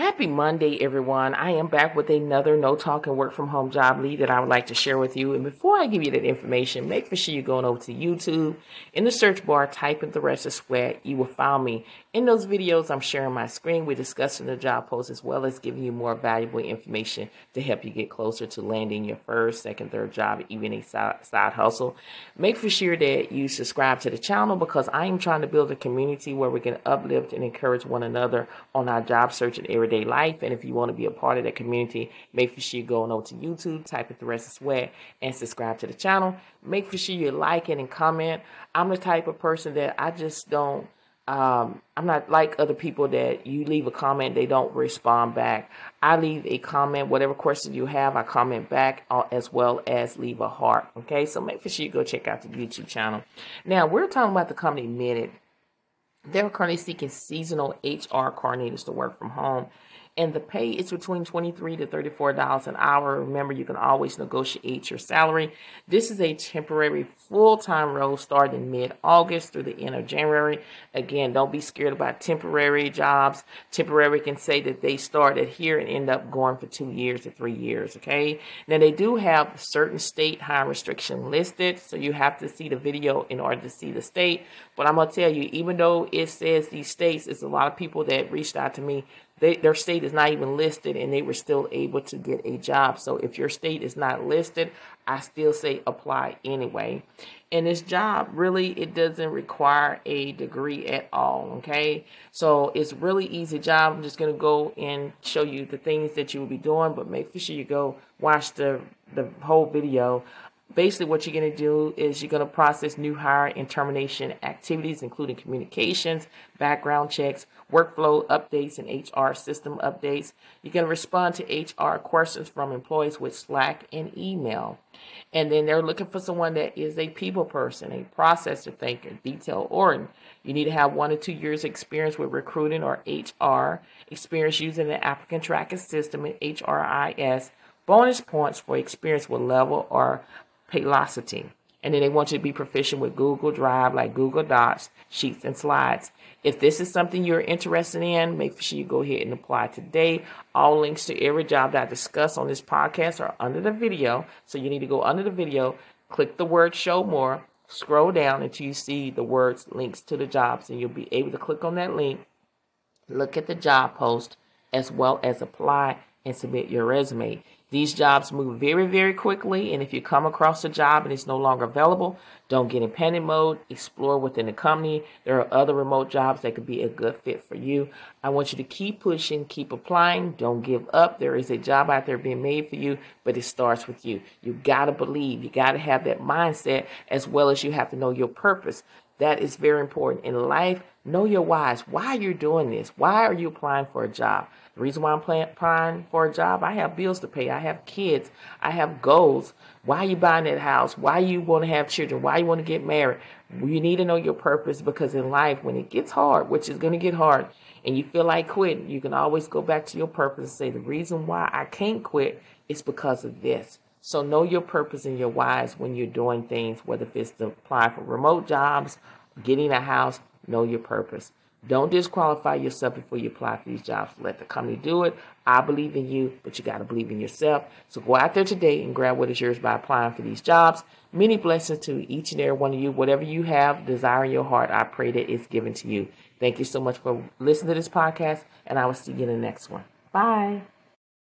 Happy Monday, everyone. I am back with another no talk and work from home job lead that I would like to share with you. And before I give you that information, make for sure you're going over to YouTube. In the search bar, type in Thressa Sweat. You will find me. In those videos, I'm sharing my screen. We're discussing the job post as well as giving you more valuable information to help you get closer to landing your first, second, third job, even a side, side hustle. Make for sure that you subscribe to the channel because I am trying to build a community where we can uplift and encourage one another on our job search and everyday life. And if you want to be a part of that community, make sure you go on over to YouTube, type in Thressa Sweat, and subscribe to the channel. Make sure you like it and comment. I'm the type of person that I just don't. Um, I'm not like other people that you leave a comment, they don't respond back. I leave a comment, whatever question you have, I comment back uh, as well as leave a heart. Okay, so make sure you go check out the YouTube channel. Now, we're talking about the company Minted. They're currently seeking seasonal HR coordinators to work from home and the pay is between 23 to $34 an hour. Remember, you can always negotiate your salary. This is a temporary full-time role starting mid-August through the end of January. Again, don't be scared about temporary jobs. Temporary can say that they started here and end up going for two years or three years, okay? Now, they do have certain state high restriction listed, so you have to see the video in order to see the state. But I'm going to tell you, even though it says these states, it's a lot of people that reached out to me they, their state is not even listed and they were still able to get a job. So if your state is not listed, I still say apply anyway. And this job really it doesn't require a degree at all. Okay, so it's really easy job. I'm just gonna go and show you the things that you will be doing, but make sure you go watch the the whole video basically what you're going to do is you're going to process new hire and termination activities including communications background checks workflow updates and hr system updates. You're going to respond to hr questions from employees with slack and email. And then they're looking for someone that is a people person a processor thinker detail oriented you need to have one or two years experience with recruiting or hr experience using the applicant tracking system and hris bonus points for experience with Lever or Paylocity. And then they want you to be proficient with Google Drive, like Google Docs, Sheets, and Slides. If this is something you're interested in, make sure you go ahead and apply today. All links to every job that I discuss on this podcast are under the video. So you need to go under the video, click the word show more, scroll down until you see the words links to the jobs, and you'll be able to click on that link, look at the job post, as well as apply and submit your resume. These jobs move very, very quickly, and if you come across a job and it's no longer available, don't get in panic mode. Explore within the company. There are other remote jobs that could be a good fit for you. I want you to keep pushing, keep applying. Don't give up. There is a job out there being made for you, but it starts with you. You got to believe. You got to have that mindset as well as you have to know your purpose. That is very important in life. Know your whys. Why you're doing this? Why are you applying for a job? The reason why I'm applying for a job, I have bills to pay. I have kids. I have goals. Why you buying that house? Why you want to have children? Why you want to get married? You need to know your purpose because in life, when it gets hard, which is going to get hard, and you feel like quitting, you can always go back to your purpose and say, the reason why I can't quit is because of this. So know your purpose and your whys when you're doing things, whether it's to apply for remote jobs, getting a house, know your purpose. Don't disqualify yourself before you apply for these jobs. Let the company do it. I believe in you, but you got to believe in yourself. So go out there today and grab what is yours by applying for these jobs. Many blessings to each and every one of you. Whatever you have, desire in your heart, I pray that it's given to you. Thank you so much for listening to this podcast, and I will see you in the next one. Bye.